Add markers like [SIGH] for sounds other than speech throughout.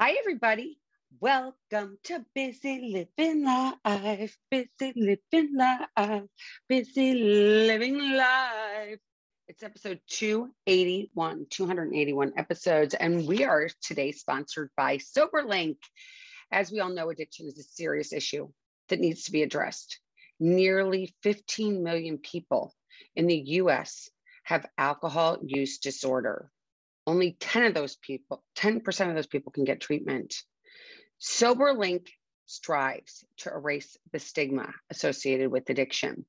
Hi, everybody. Welcome to Busy Living Life. Busy Living Life. Busy Living Life. It's episode 281, 281 episodes. And we are today sponsored by SoberLink. As we all know, addiction is a serious issue that needs to be addressed. Nearly 15 million people in the US have alcohol use disorder only 10 of those people, 10% of those people can get treatment. SoberLink strives to erase the stigma associated with addiction.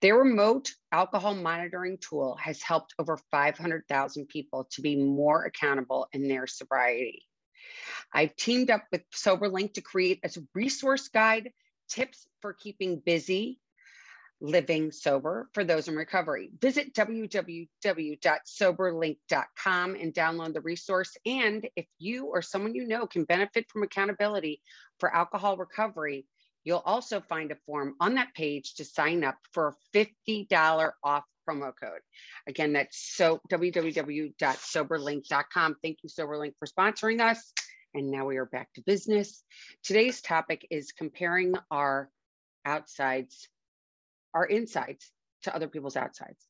Their remote alcohol monitoring tool has helped over 500,000 people to be more accountable in their sobriety. I've teamed up with SoberLink to create a resource guide, tips for keeping busy, living sober for those in recovery. Visit www.soberlink.com and download the resource. And if you or someone you know can benefit from accountability for alcohol recovery, you'll also find a form on that page to sign up for a $50 off promo code. Again, that's so www.soberlink.com. Thank you, SoberLink, for sponsoring us. And now we are back to business. Today's topic is comparing our outsides our insides to other people's outsides.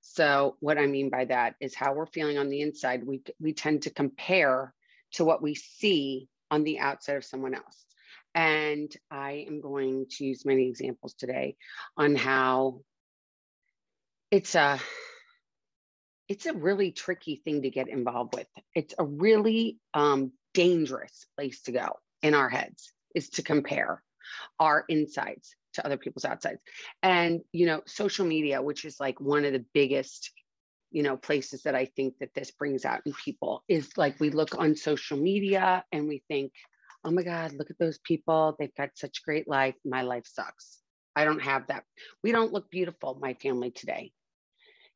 So what I mean by that is how we're feeling on the inside. We we tend to compare to what we see on the outside of someone else. And I am going to use many examples today on how it's a it's a really tricky thing to get involved with. It's a really um, dangerous place to go in our heads is to compare our insides to other people's outsides. And you know social media which is like one of the biggest you know places that i think that this brings out in people is like we look on social media and we think oh my god look at those people. They've got such great life. My life sucks. I don't have that. We don't look beautiful my family today.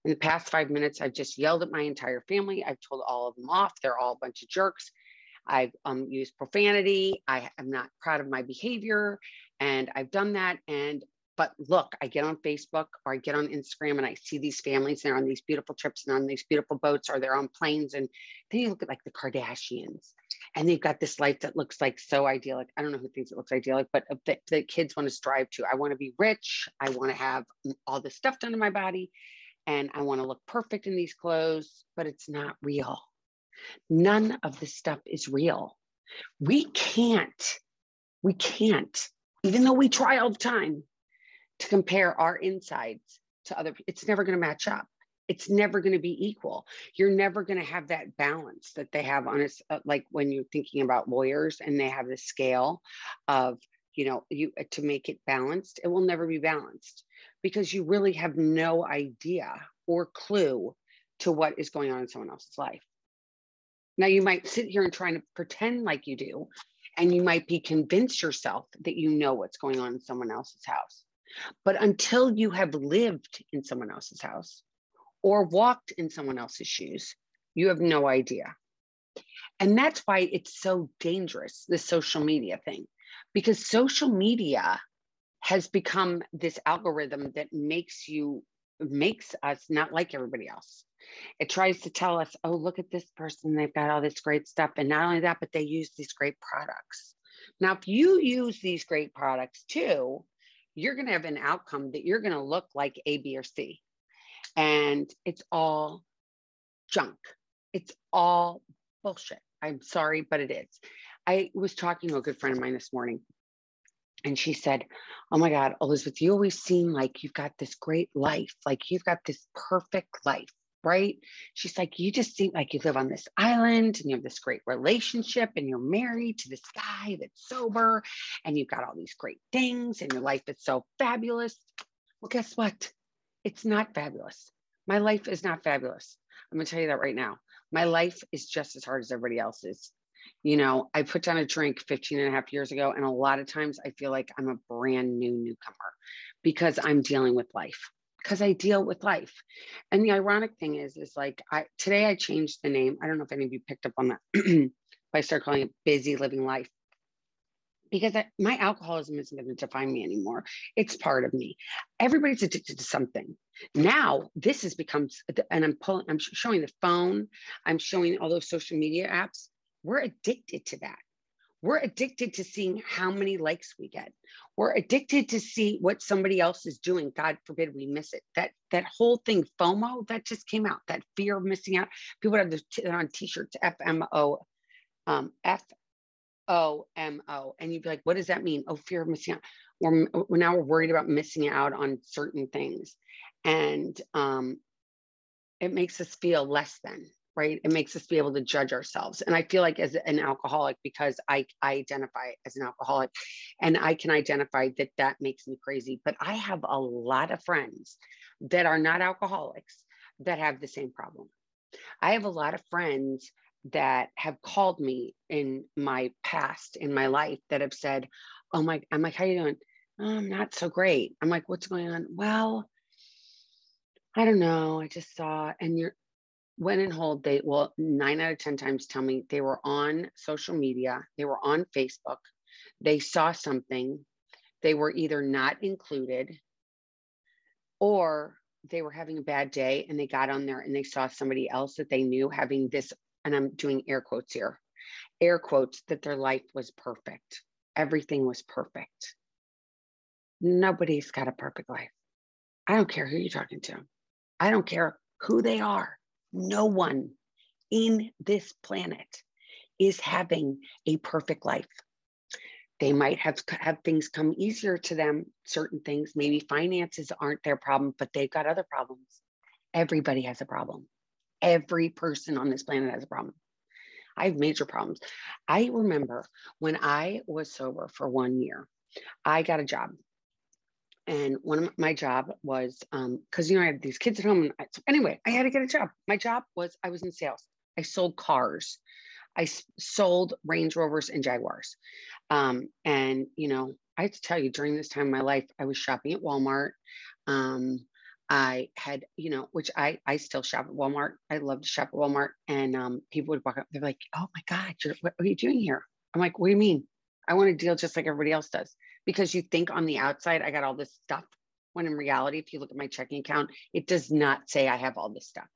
In the past five minutes i've just yelled at my entire family. I've told all of them off. They're all a bunch of jerks. I've um, used profanity. I am not proud of my behavior. And I've done that. And but look, I get on Facebook or I get on Instagram and I see these families, they're on these beautiful trips and on these beautiful boats or they're on planes. And then you look at like the Kardashians and they've got this life that looks like so idyllic. I don't know who thinks it looks idyllic, but uh, the, the kids want to strive to. I want to be rich. I want to have all this stuff done to my body and I want to look perfect in these clothes, but it's not real. None of this stuff is real. We can't, we can't even though we try all the time to compare our insides to other it's never going to match up. It's never going to be equal. You're never going to have that balance that they have on us uh, like when you're thinking about lawyers and they have the scale of you know you uh, to make it balanced it will never be balanced because you really have no idea or clue to what is going on in someone else's life. Now you might sit here and try to pretend like you do and you might be convinced yourself that you know what's going on in someone else's house. But until you have lived in someone else's house or walked in someone else's shoes, you have no idea. And that's why it's so dangerous, the social media thing, because social media has become this algorithm that makes you, makes us not like everybody else. It tries to tell us, oh, look at this person. They've got all this great stuff. And not only that, but they use these great products. Now, if you use these great products too, you're going to have an outcome that you're going to look like A, B, or C. And it's all junk. It's all bullshit. I'm sorry, but it is. I was talking to a good friend of mine this morning, and she said, Oh my God, Elizabeth, you always seem like you've got this great life. Like you've got this perfect life right? She's like, You just seem like you live on this island and you have this great relationship and you're married to this guy that's sober and you've got all these great things and your life is so fabulous. Well, guess what? It's not fabulous. My life is not fabulous. I'm going to tell you that right now. My life is just as hard as everybody else's. You know, I put down a drink 15 and a half years ago, and a lot of times I feel like I'm a brand new newcomer because I'm dealing with life because I deal with life. And the ironic thing is, is like I today I changed the name. I don't know if any of you picked up on that. but I started calling it busy living life because I, my alcoholism isn't going to define me anymore. It's part of me. Everybody's addicted to something. Now this has become, and I'm pulling, I'm showing the phone, I'm showing all those social media apps. we're addicted to that. We're addicted to seeing how many likes we get. We're addicted to see what somebody else is doing. God forbid we miss it. That that whole thing, FOMO, that just came out. That fear of missing out. People have this on t-shirts, FMO, um, F O M O, and you'd be like, "What does that mean?" Oh, fear of missing out. We're now we're worried about missing out on certain things, and um, it makes us feel less than right? It makes us be able to judge ourselves and i feel like as an alcoholic because i, I identify as an alcoholic and i can identify that that makes me crazy but i have a lot of friends that are not alcoholics that have the same problem. I have a lot of friends that have called me in my past in my life that have said oh my i'm like how you doing? Oh, i'm not so great. I'm like what's going on? Well I don't know. I just saw, and you're when and hold, they will nine out of 10 times tell me they were on social media, they were on Facebook, they saw something, they were either not included or they were having a bad day and they got on there and they saw somebody else that they knew having this, and I'm doing air quotes here, air quotes, that their life was perfect. Everything was perfect. Nobody's got a perfect life. I don't care who you're talking to. I don't care who they are. No one in this planet is having a perfect life. They might have have things come easier to them, certain things, maybe finances aren't their problem, but they've got other problems. Everybody has a problem. Every person on this planet has a problem. I have major problems. I remember when I was sober for one year, I got a job and one of my job was because um, you know I have these kids at home. And I, so anyway, I had to get a job. My job was I was in sales. I sold cars. I s- sold Range Rovers and Jaguars. Um, and you know, I have to tell you, during this time in my life, I was shopping at Walmart. Um, I had, you know, which I I still shop at Walmart. I love to shop at Walmart, and um, people would walk up. They're like, "Oh my God, you're, what are you doing here?" I'm like, "What do you mean? I want to deal just like everybody else does." Because you think on the outside I got all this stuff. When in reality, if you look at my checking account, it does not say I have all this stuff.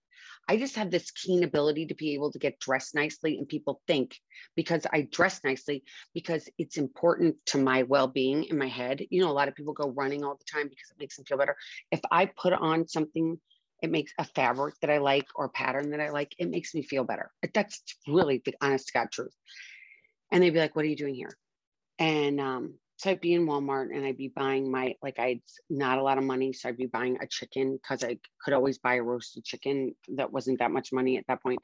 I just have this keen ability to be able to get dressed nicely, and people think because I dress nicely because it's important to my well being in my head. You know, a lot of people go running all the time because it makes them feel better. If I put on something, it makes a fabric that I like or a pattern that I like, it makes me feel better. That's really the honest to God truth. And they'd be like, What are you doing here? And um, so I'd be in Walmart and I'd be buying my like I'd not a lot of money, so I'd be buying a chicken because I could always buy a roasted chicken that wasn't that much money at that point.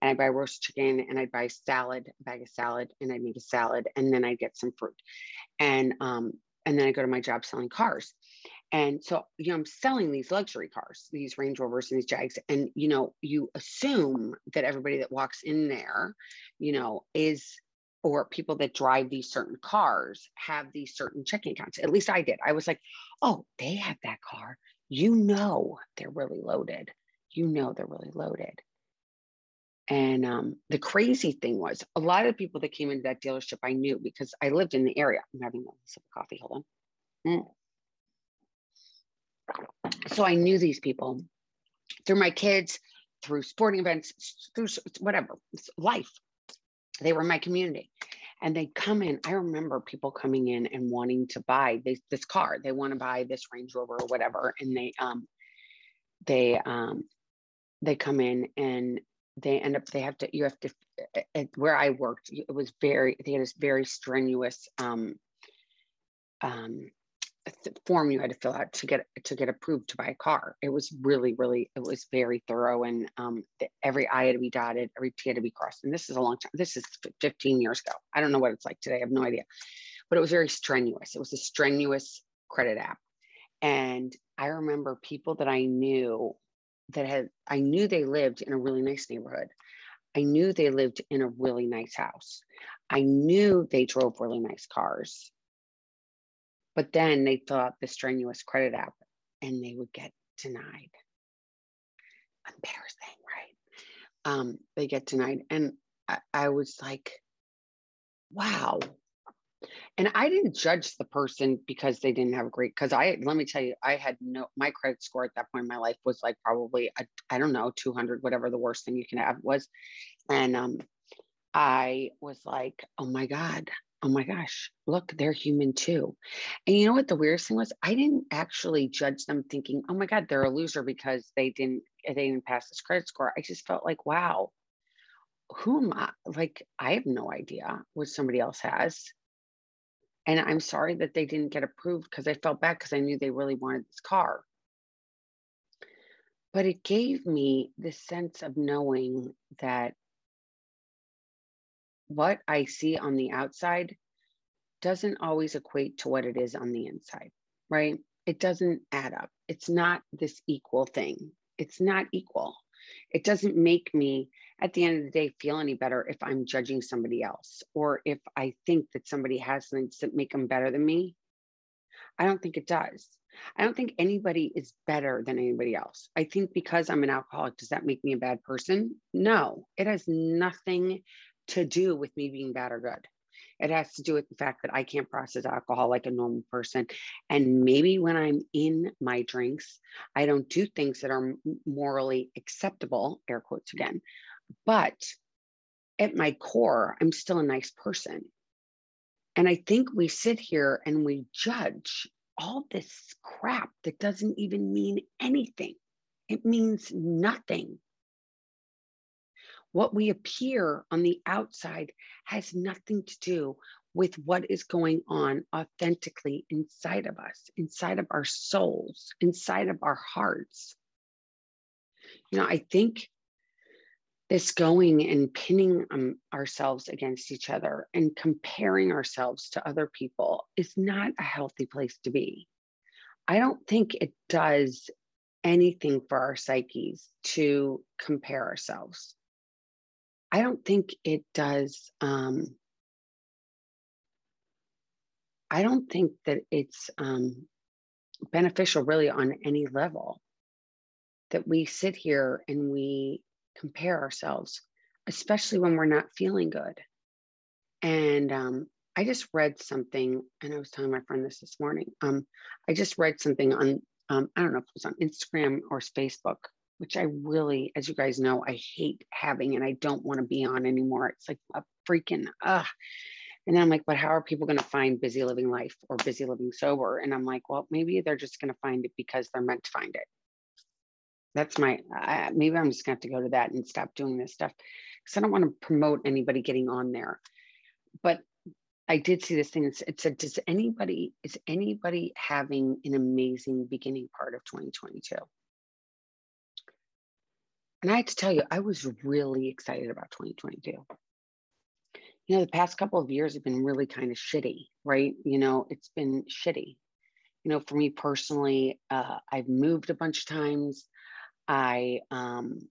And I'd buy roast chicken and I'd buy salad, a bag of salad, and I'd make a salad, and then I'd get some fruit, and um and then I go to my job selling cars. And so, you know, I'm selling these luxury cars, these Range Rovers and these Jags. And, you know, you assume that everybody that walks in there, you know, is or people that drive these certain cars have these certain checking accounts. At least I did. I was like, oh, they have that car. You know, they're really loaded. You know, they're really loaded. And um, the crazy thing was, a lot of the people that came into that dealership I knew because I lived in the area. I'm having a sip of coffee. Hold on. Mm. So I knew these people through my kids, through sporting events, through whatever, life they were my community. And they come in i remember people coming in and wanting to buy this, this car. They want to buy this range rover or whatever and they um they um they come in and they end up they have to you have to at where i worked it was very they had this very strenuous um um form you had to fill out to get to get approved to buy a car. It was really, really, it was very thorough, and um, every I had to be dotted, every T had to be crossed. And this is a long time. This is 15 years ago. I don't know what it's like today. I have no idea, but it was very strenuous. It was a strenuous credit app, and I remember people that I knew that had I knew they lived in a really nice neighborhood. I knew they lived in a really nice house. I knew they drove really nice cars. But then they fill out the strenuous credit app and they would get denied. Embarrassing, right? Um, they get denied. And I, I was like, wow. And I didn't judge the person because they didn't have a great, because I, let me tell you, I had no, my credit score at that point in my life was like probably, I don't know, 200, whatever the worst thing you can have was. And um, I was like, oh my God, oh my gosh, look, they're human too. And you know what the weirdest thing was? I didn't actually judge them thinking, oh my God, they're a loser because they didn't they didn't pass this credit score. I just felt like, wow, who am I? Like, I have no idea what somebody else has. And I'm sorry that they didn't get approved because I felt bad because I knew they really wanted this car. But it gave me this sense of knowing that what I see on the outside doesn't always equate to what it is on the inside, right? It doesn't add up. It's not this equal thing. It's not equal. It doesn't make me, at the end of the day, feel any better if I'm judging somebody else or if I think that somebody has something that make them better than me. I don't think it does. I don't think anybody is better than anybody else. I think because I'm an alcoholic, does that make me a bad person? No, it has nothing to do with me being bad or good. It has to do with the fact that I can't process alcohol like a normal person. And maybe when I'm in my drinks, I don't do things that are morally acceptable, air quotes again. But at my core, I'm still a nice person. And I think we sit here and we judge all this crap that doesn't even mean anything. It means nothing. What we appear on the outside has nothing to do with what is going on authentically inside of us, inside of our souls, inside of our hearts. You know, I think this going and pinning um, ourselves against each other and comparing ourselves to other people is not a healthy place to be. I don't think it does anything for our psyches to compare ourselves. I don't think it does. Um, I don't think that it's um, beneficial really on any level that we sit here and we compare ourselves, especially when we're not feeling good. And um, I just read something, and I was telling my friend this this morning. Um, I just read something on, um, I don't know if it was on Instagram or Facebook, which I really, as you guys know, I hate having and I don't want to be on anymore. It's like a freaking, ugh. And I'm like, but how are people going to find busy living life or busy living sober? And I'm like, well, maybe they're just going to find it because they're meant to find it. That's my, uh, maybe I'm just going to have to go to that and stop doing this stuff because I don't want to promote anybody getting on there. But I did see this thing. It said, does anybody, is anybody having an amazing beginning part of 2022? And I have to tell you, I was really excited about 2022. You know, the past couple of years have been really kind of shitty, right? You know, it's been shitty. You know, for me personally, uh, I've moved a bunch of times. I, um,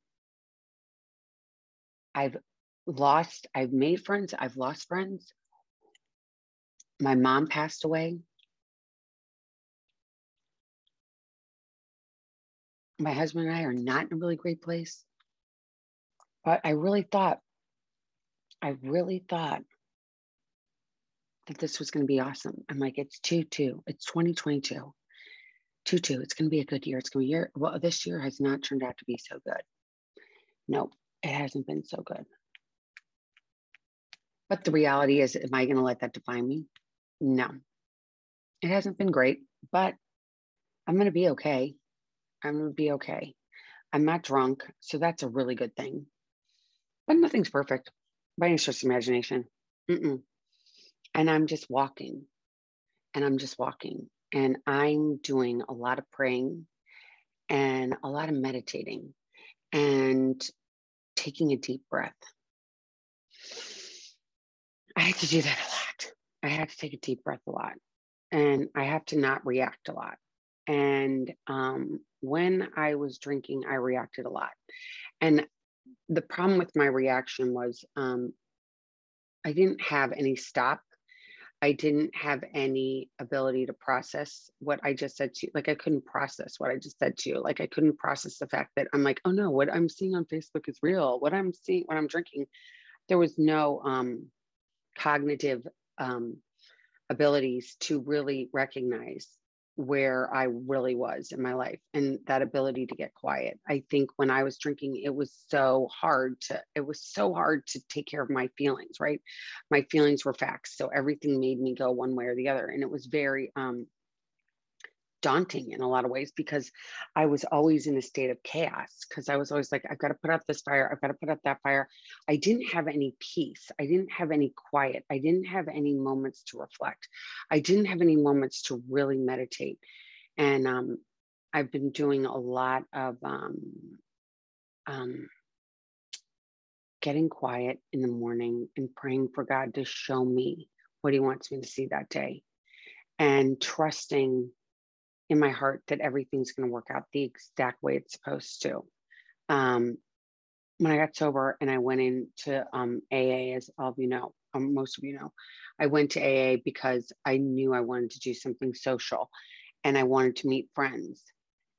I've lost, I've made friends, I've lost friends. My mom passed away. My husband and I are not in a really great place. But I really thought, I really thought that this was going to be awesome. I'm like, it's 2 2. It's 2022. 2 2. It's going to be a good year. It's going to be a year. Well, this year has not turned out to be so good. Nope, it hasn't been so good. But the reality is, am I going to let that define me? No. It hasn't been great, but I'm going to be okay. I'm to be okay. I'm not drunk, so that's a really good thing. But nothing's perfect by any stretch of imagination. Mm-mm. And I'm just walking, and I'm just walking, and I'm doing a lot of praying and a lot of meditating and taking a deep breath. I had to do that a lot. I had to take a deep breath a lot, and I have to not react a lot. And um, when I was drinking, I reacted a lot. And the problem with my reaction was um, I didn't have any stop. I didn't have any ability to process what I just said to you. Like I couldn't process what I just said to you. Like I couldn't process the fact that I'm like, oh no, what I'm seeing on Facebook is real. What I'm seeing when I'm drinking, there was no um, cognitive um, abilities to really recognize where I really was in my life and that ability to get quiet. I think when I was drinking, it was so hard to, it was so hard to take care of my feelings, right? My feelings were facts. So everything made me go one way or the other. And it was very, um, daunting in a lot of ways because I was always in a state of chaos because I was always like, I've got to put out this fire, I've got to put out that fire. I didn't have any peace. I didn't have any quiet. I didn't have any moments to reflect. I didn't have any moments to really meditate. And um, I've been doing a lot of um, um, getting quiet in the morning and praying for God to show me what He wants me to see that day and trusting in my heart that everything's going to work out the exact way it's supposed to. Um, when I got sober and I went into um, AA, as all of you know, um, most of you know, I went to AA because I knew I wanted to do something social and I wanted to meet friends.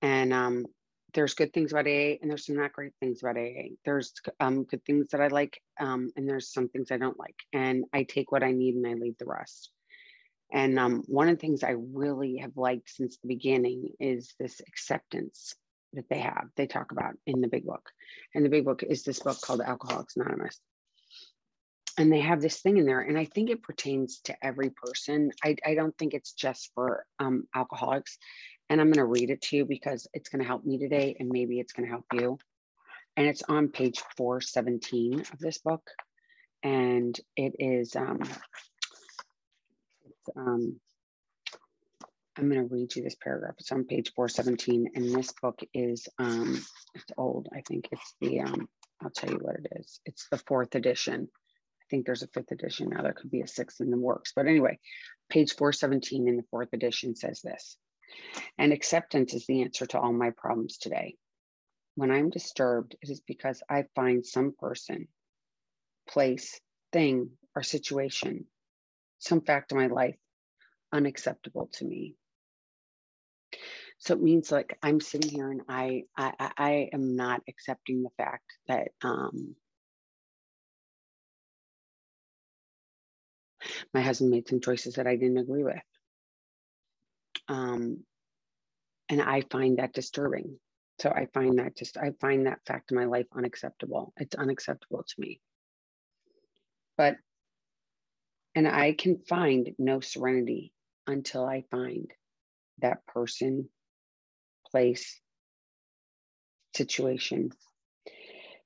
And um, there's good things about AA and there's some not great things about AA. There's um, good things that I like um, and there's some things I don't like. And I take what I need and I leave the rest. And um, one of the things I really have liked since the beginning is this acceptance that they have, they talk about in the big book. And the big book is this book called Alcoholics Anonymous. And they have this thing in there, and I think it pertains to every person. I, I don't think it's just for um, alcoholics. And I'm going to read it to you because it's going to help me today, and maybe it's going to help you. And it's on page 417 of this book. And it is um, um, I'm going to read you this paragraph. It's on page 417, and this book is um, it's old. I think it's the um, I'll tell you what it is. It's the fourth edition. I think there's a fifth edition now. There could be a sixth in the works, but anyway, page 417 in the fourth edition says this. And acceptance is the answer to all my problems today. When I'm disturbed, it is because I find some person, place, thing, or situation some fact of my life unacceptable to me. So it means like I'm sitting here and I I, I am not accepting the fact that um, my husband made some choices that I didn't agree with. Um, and I find that disturbing. So I find that just I find that fact in my life unacceptable. It's unacceptable to me. But and I can find no serenity until I find that person, place, situation.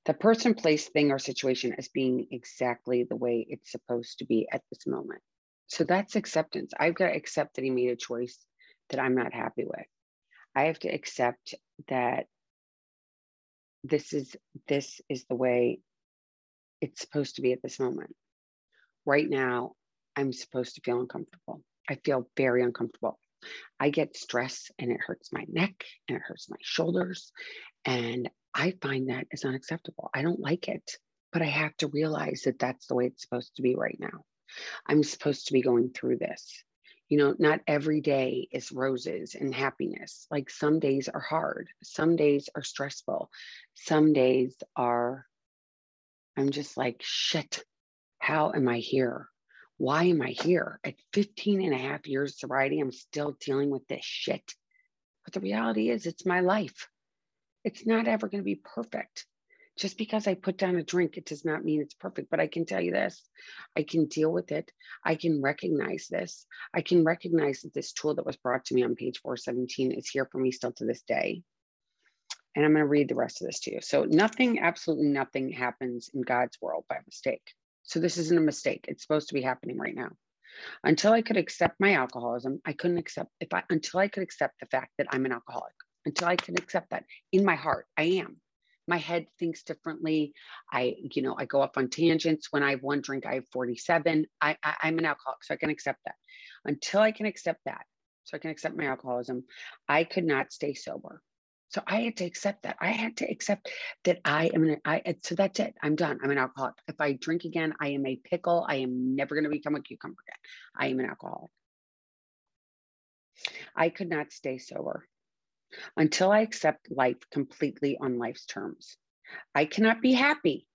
The person, place, thing, or situation as being exactly the way it's supposed to be at this moment. So that's acceptance. I've got to accept that he made a choice that I'm not happy with. I have to accept that this is this is the way it's supposed to be at this moment. Right now, I'm supposed to feel uncomfortable. I feel very uncomfortable. I get stress and it hurts my neck and it hurts my shoulders. And I find that is unacceptable. I don't like it, but I have to realize that that's the way it's supposed to be right now. I'm supposed to be going through this. You know, not every day is roses and happiness. Like some days are hard, some days are stressful, some days are, I'm just like, shit, how am I here? Why am I here? At 15 and a half years sobriety, I'm still dealing with this shit. But the reality is, it's my life. It's not ever going to be perfect. Just because I put down a drink, it does not mean it's perfect. But I can tell you this I can deal with it. I can recognize this. I can recognize that this tool that was brought to me on page 417 is here for me still to this day. And I'm going to read the rest of this to you. So, nothing, absolutely nothing happens in God's world by mistake. So this isn't a mistake. It's supposed to be happening right now. Until I could accept my alcoholism, I couldn't accept if I until I could accept the fact that I'm an alcoholic. Until I could accept that in my heart, I am. My head thinks differently. I, you know, I go off on tangents. When I have one drink, I have 47. I, I I'm an alcoholic, so I can accept that. Until I can accept that, so I can accept my alcoholism, I could not stay sober. So I had to accept that. I had to accept that I am an, I, so that's it. I'm done. I'm an alcoholic. If I drink again, I am a pickle. I am never going to become a cucumber again. I am an alcoholic. I could not stay sober until I accept life completely on life's terms. I cannot be happy.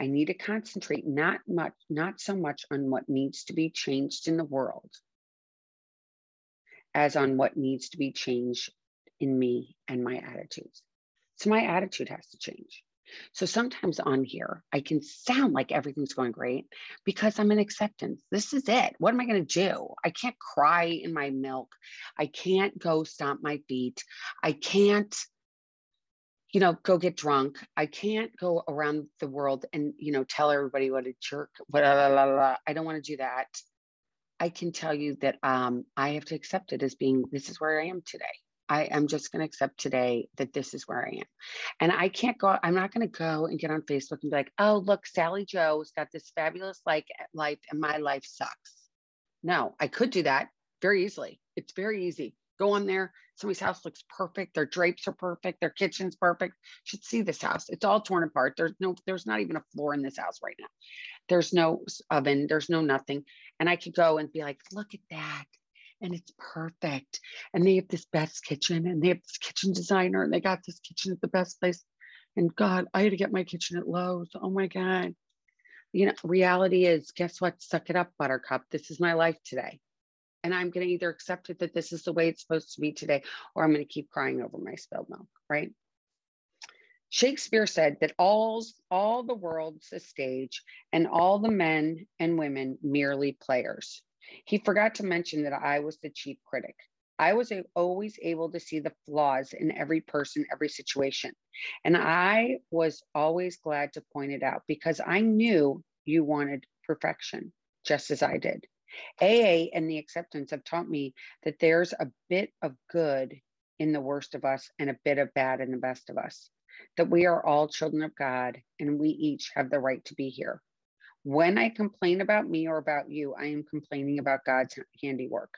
I need to concentrate not much, not so much on what needs to be changed in the world as on what needs to be changed in me and my attitudes. So my attitude has to change. So sometimes on here, I can sound like everything's going great because I'm in acceptance. This is it. What am I going to do? I can't cry in my milk. I can't go stomp my feet. I can't, you know, go get drunk. I can't go around the world and, you know, tell everybody what a jerk, blah, blah, blah. I don't want to do that. I can tell you that um, I have to accept it as being this is where I am today. I am just going to accept today that this is where I am. And I can't go, I'm not going to go and get on Facebook and be like, oh, look, Sally Joe's got this fabulous like life and my life sucks. No, I could do that very easily. It's very easy. Go on there. Somebody's house looks perfect. Their drapes are perfect. Their kitchen's perfect. You should see this house. It's all torn apart. There's no, there's not even a floor in this house right now. There's no oven. There's no nothing. And I could go and be like, look at that and it's perfect. And they have this best kitchen and they have this kitchen designer and they got this kitchen at the best place. And God, I had to get my kitchen at Lowe's. Oh my God. You know, reality is guess what? Suck it up, buttercup. This is my life today. And I'm going to either accept it that this is the way it's supposed to be today, or I'm going to keep crying over my spilled milk, right? Shakespeare said that all, all the world's a stage and all the men and women merely players. He forgot to mention that I was the chief critic. I was always able to see the flaws in every person, every situation. And I was always glad to point it out because I knew you wanted perfection, just as I did. AA and the acceptance have taught me that there's a bit of good in the worst of us and a bit of bad in the best of us, that we are all children of God and we each have the right to be here. When I complain about me or about you, I am complaining about God's handiwork.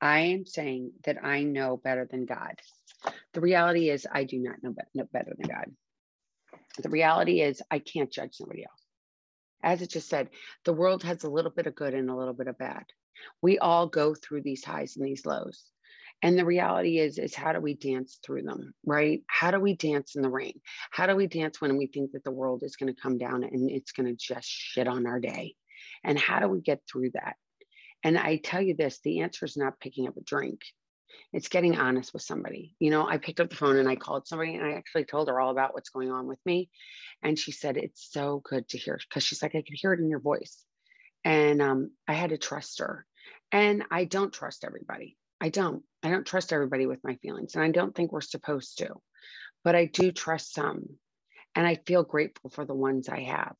I am saying that I know better than God. The reality is, I do not know know better than God. The reality is, I can't judge somebody else. As it just said, the world has a little bit of good and a little bit of bad. We all go through these highs and these lows and the reality is is how do we dance through them right? How do we dance in the rain? How do we dance when we think that the world is going to come down and it's going to just shit on our day? And how do we get through that? And i tell you this the answer is not picking up a drink. It's getting honest with somebody. You know i picked up the phone and i called somebody and i actually told her all about what's going on with me. And she said it's so good to hear because she's like i could hear it in your voice. And um, i had to trust her. And i don't trust everybody I don't. I don't trust everybody with my feelings, and I don't think we're supposed to, but I do trust some. And I feel grateful for the ones I have.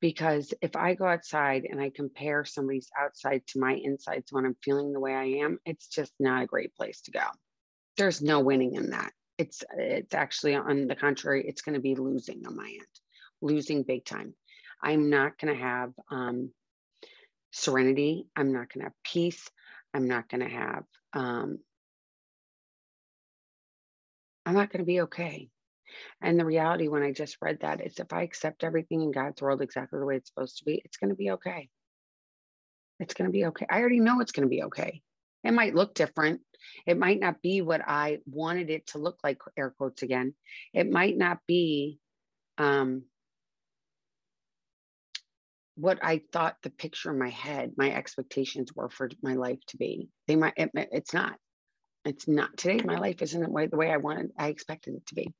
Because if I go outside and I compare somebody's outside to my insides when I'm feeling the way I am, it's just not a great place to go. There's no winning in that. It's it's actually on the contrary, it's going to be losing on my end, losing big time. I'm not going to have um, serenity. I'm not going to have peace. I'm not going to have um, I'm not going to be okay. And the reality when I just read that is if I accept everything in God's world exactly the way it's supposed to be, it's going to be okay. It's going to be okay. I already know it's going to be okay. It might look different. It might not be what I wanted it to look like, air quotes again. It might not be um, what I thought the picture in my head, my expectations were for my life to be. They might, it, it's not. It's not today. My life isn't the way, the way I wanted, I expected it to be.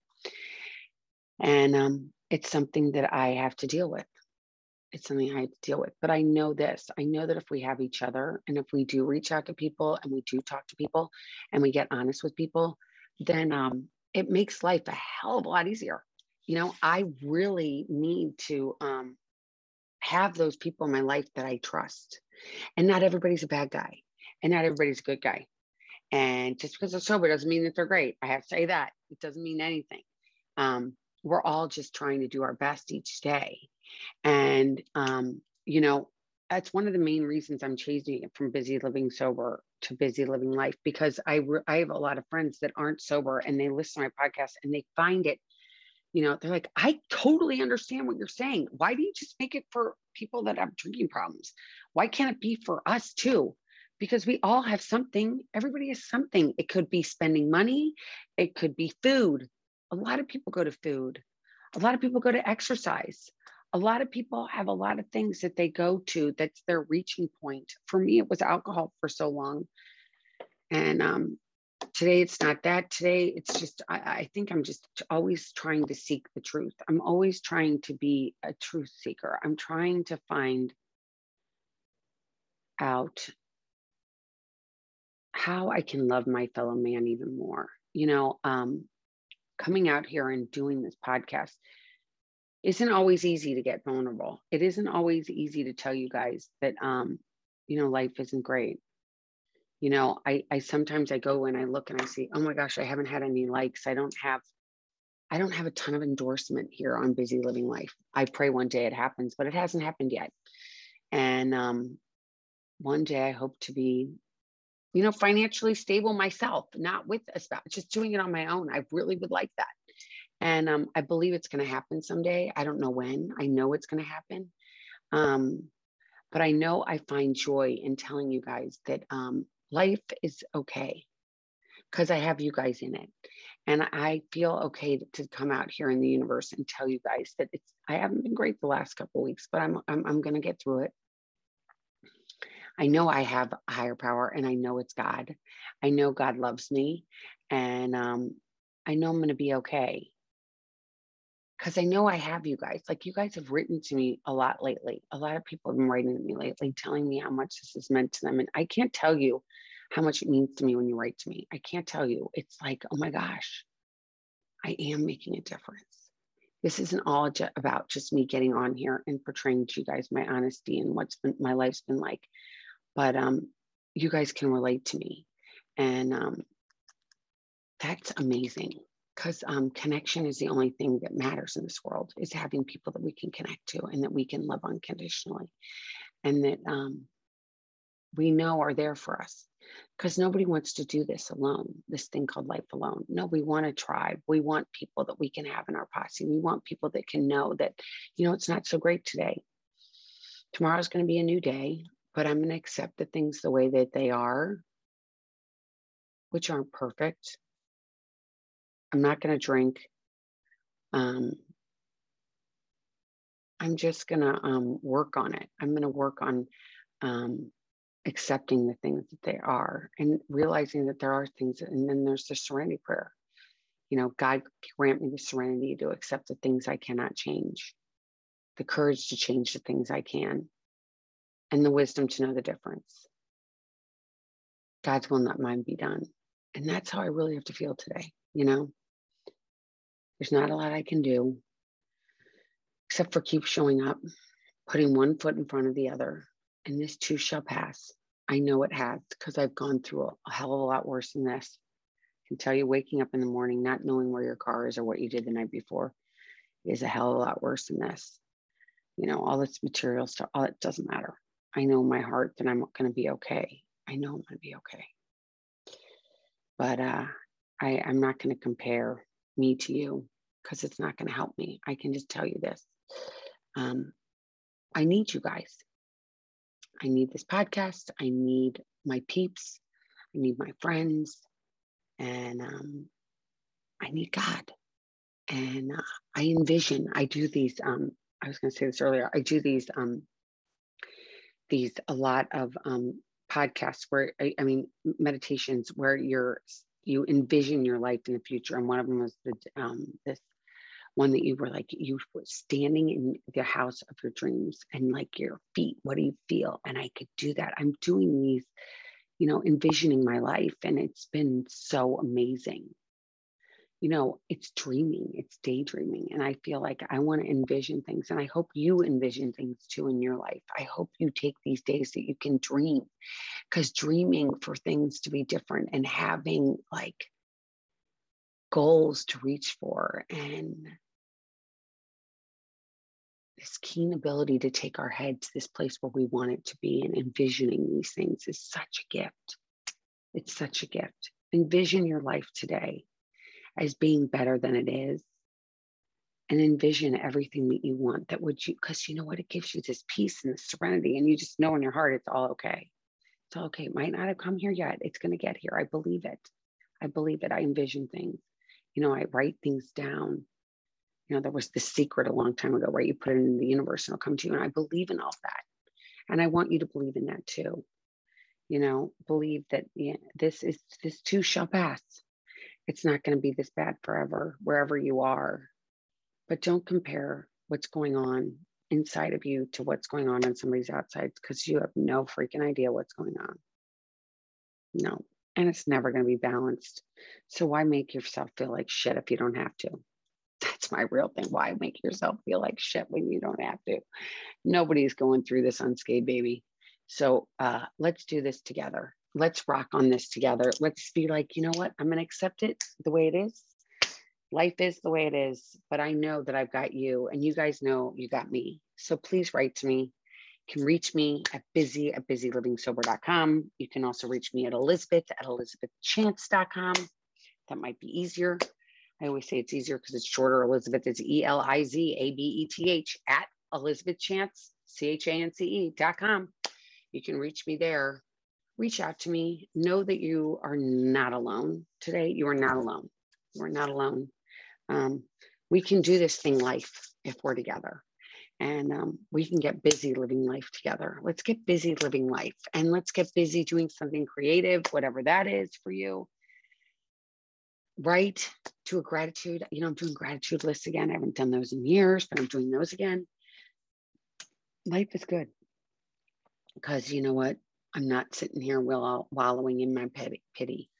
And um, it's something that I have to deal with. It's something I have to deal with. But I know this I know that if we have each other and if we do reach out to people and we do talk to people and we get honest with people, then um, it makes life a hell of a lot easier. You know, I really need to um, have those people in my life that I trust. And not everybody's a bad guy, and not everybody's a good guy. And just because they're sober doesn't mean that they're great. I have to say that it doesn't mean anything. Um, we're all just trying to do our best each day. And, um, you know, that's one of the main reasons I'm changing it from busy living sober to busy living life because I, re- I have a lot of friends that aren't sober and they listen to my podcast and they find it you know they're like i totally understand what you're saying. Why do you just make it for people that have drinking problems? Why can't it be for us too? Because we all have something everybody has something. It could be spending money it could be food. A lot of people go to food. A lot of people go to exercise. A lot of people have a lot of things that they go to that's their reaching point. For me it was alcohol for so long. And um, today it's not that. Today it's just, I, I think I'm just always trying to seek the truth. I'm always trying to be a truth seeker. I'm trying to find out how I can love my fellow man even more. You know, um, coming out here and doing this podcast isn't always easy to get vulnerable. It isn't always easy to tell you guys that, um, you know, life isn't great. You know, I, I sometimes I go and I look and I see, oh my gosh, I haven't had any likes. I don't have, I don't have a ton of endorsement here on Busy Living Life. I pray one day it happens, but it hasn't happened yet. And um, one day I hope to be you know, financially stable myself, not with a spouse, just doing it on my own. I really would like that. And um, I believe it's going to happen someday. I don't know when. I know it's going to happen. Um, but I know I find joy in telling you guys that um, life is okay because I have you guys in it. And I feel okay to come out here in the universe and tell you guys that it's I haven't been great the last couple weeks, but I'm I'm, I'm to get through it. I know I have a higher power and I know it's God. I know God loves me and um, I know I'm going to be okay. Because I know I have you guys. Like you guys have written to me a lot lately. A lot of people have been writing to me lately, telling me how much this has meant to them. And I can't tell you how much it means to me when you write to me. I can't tell you. It's like, oh my gosh, I am making a difference. This isn't all about just me getting on here and portraying to you guys my honesty and what's been my life's been like but um, you guys can relate to me. And um, that's amazing because um, connection is the only thing that matters in this world is having people that we can connect to and that we can love unconditionally and that um, we know are there for us. Because nobody wants to do this alone this thing called life alone. No we want a tribe. We want people that we can have in our posse. We want people that can know that you know it's not so great today. Tomorrow's going to be a new day but I'm going to accept the things the way that they are, which aren't perfect. I'm not going to drink. Um, I'm just going to um, work on it. I'm going to work on um, accepting the things that they are and realizing that there are things. And then there's the serenity prayer. You know, God grant me the serenity to accept the things I cannot change, the courage to change the things I can, and the wisdom to know the difference. God's will, not mine, be done. And that's how I really have to feel today. You know, there's not a lot I can do except for keep showing up, putting one foot in front of the other. And this too shall pass. I know it has because I've gone through a, hell of a lot worse than this. I can tell you, waking up in the morning, not knowing where your car is or what you did the night before is a hell of a lot worse than this. You know, all this material stuff, all it doesn't matter. I know in my heart that I'm going to be okay. I know I'm going to be okay. But uh, I, I'm not going to compare me to you because it's not going to help me. I can just tell you this. Um, I need you guys. I need this podcast. I need my peeps. I need my friends. And um, I need God. And uh, I envision, I do these, um, I was going to say this earlier, I do these um, these a lot of um, podcasts where I, I, mean meditations where you're you envision your life in the future and one of them was the um, this one that you were like you were standing in the house of your dreams and like your feet what do you feel? And i could do that. I'm doing these you know envisioning my life and it's been so amazing you know, it's dreaming, it's daydreaming. And I feel like I want to envision things. And I hope you envision things too in your life. I hope you take these days that you can dream because dreaming for things to be different and having like goals to reach for and this keen ability to take our head to this place where we want it to be and envisioning these things is such a gift. It's such a gift. Envision your life today as being better than it is and envision everything that you want that would you because you know what? It gives you this peace and this serenity and you just know in your heart it's all okay. It's all okay. It might not have come here yet. It's going to get here. I believe it. I believe it. I envision things. You know i write things down. You know there was this secret a long time ago where you put it in the universe and it'll come to you and i believe in all that. And i want you to believe in that too. You know, believe that this is this too shall pass. It's not going to be this bad forever, wherever you are. But don't compare what's going on inside of you to what's going on on somebody's outside because you have no freaking idea what's going on. No, and it's never going to be balanced. So why make yourself feel like shit if you don't have to? [LAUGHS] That's my real thing. Why make yourself feel like shit when you don't have to? Nobody's going through this unscathed, baby. So uh, let's do this together. Let's rock on this together. Let's be like, you know what? I'm going to accept it the way it is. Life is the way it is, but I know that I've got you, and you guys know you got me. So please write to me. You can reach me at busy at busylivingsober.com. You can also reach me at Elizabeth at elizabethchance.com. That might be easier. I always say it's easier because it's shorter. Elizabeth is E L I Z A B E T H at elizabethchance, C H A N C E.com. You can reach me there. Reach out to me. Know that you are not alone today. You are not alone. You are not alone. Um, we can do this thing life if we're together. And um, we can get busy living life together. Let's get busy living life and let's get busy doing something creative, whatever that is for you. Write to a gratitude. You know, I'm doing gratitude lists again. I haven't done those in years, but I'm doing those again. Life is good because you know what? I'm not sitting here wallow, wallowing in my pity, pity.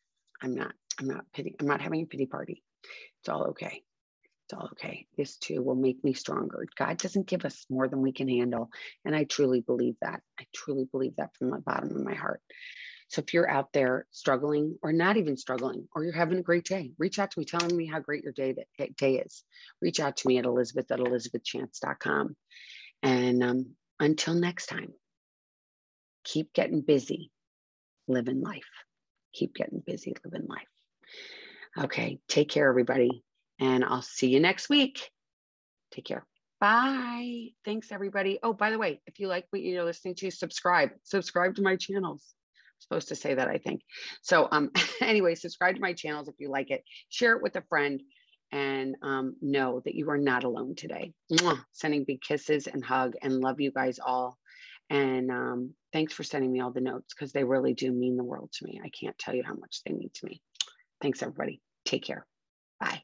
I'm not. I'm not pity. I'm not having a pity party. It's all okay. It's all okay. This too will make me stronger. God doesn't give us more than we can handle. And I truly believe that. I truly believe that from the bottom of my heart. So if you're out there struggling or not even struggling, or you're having a great day, reach out to me telling me how great your day, day is. Reach out to me at elizabeth at elizabethchance.com. And um, until next time, keep getting busy, living life. Keep getting busy, living life. Okay, take care, everybody. And I'll see you next week. Take care. Bye. Thanks, everybody. Oh, by the way, if you like what you're listening to, subscribe. Subscribe to my channels. I'm supposed to say that, I think. So, um, [LAUGHS] anyway, subscribe to my channels if you like it. Share it with a friend and um, know that you are not alone today. Mwah. Sending big kisses and hug and love you guys all. And um, thanks for sending me all the notes because they really do mean the world to me. I can't tell you how much they mean to me. Thanks, everybody. Take care. Bye.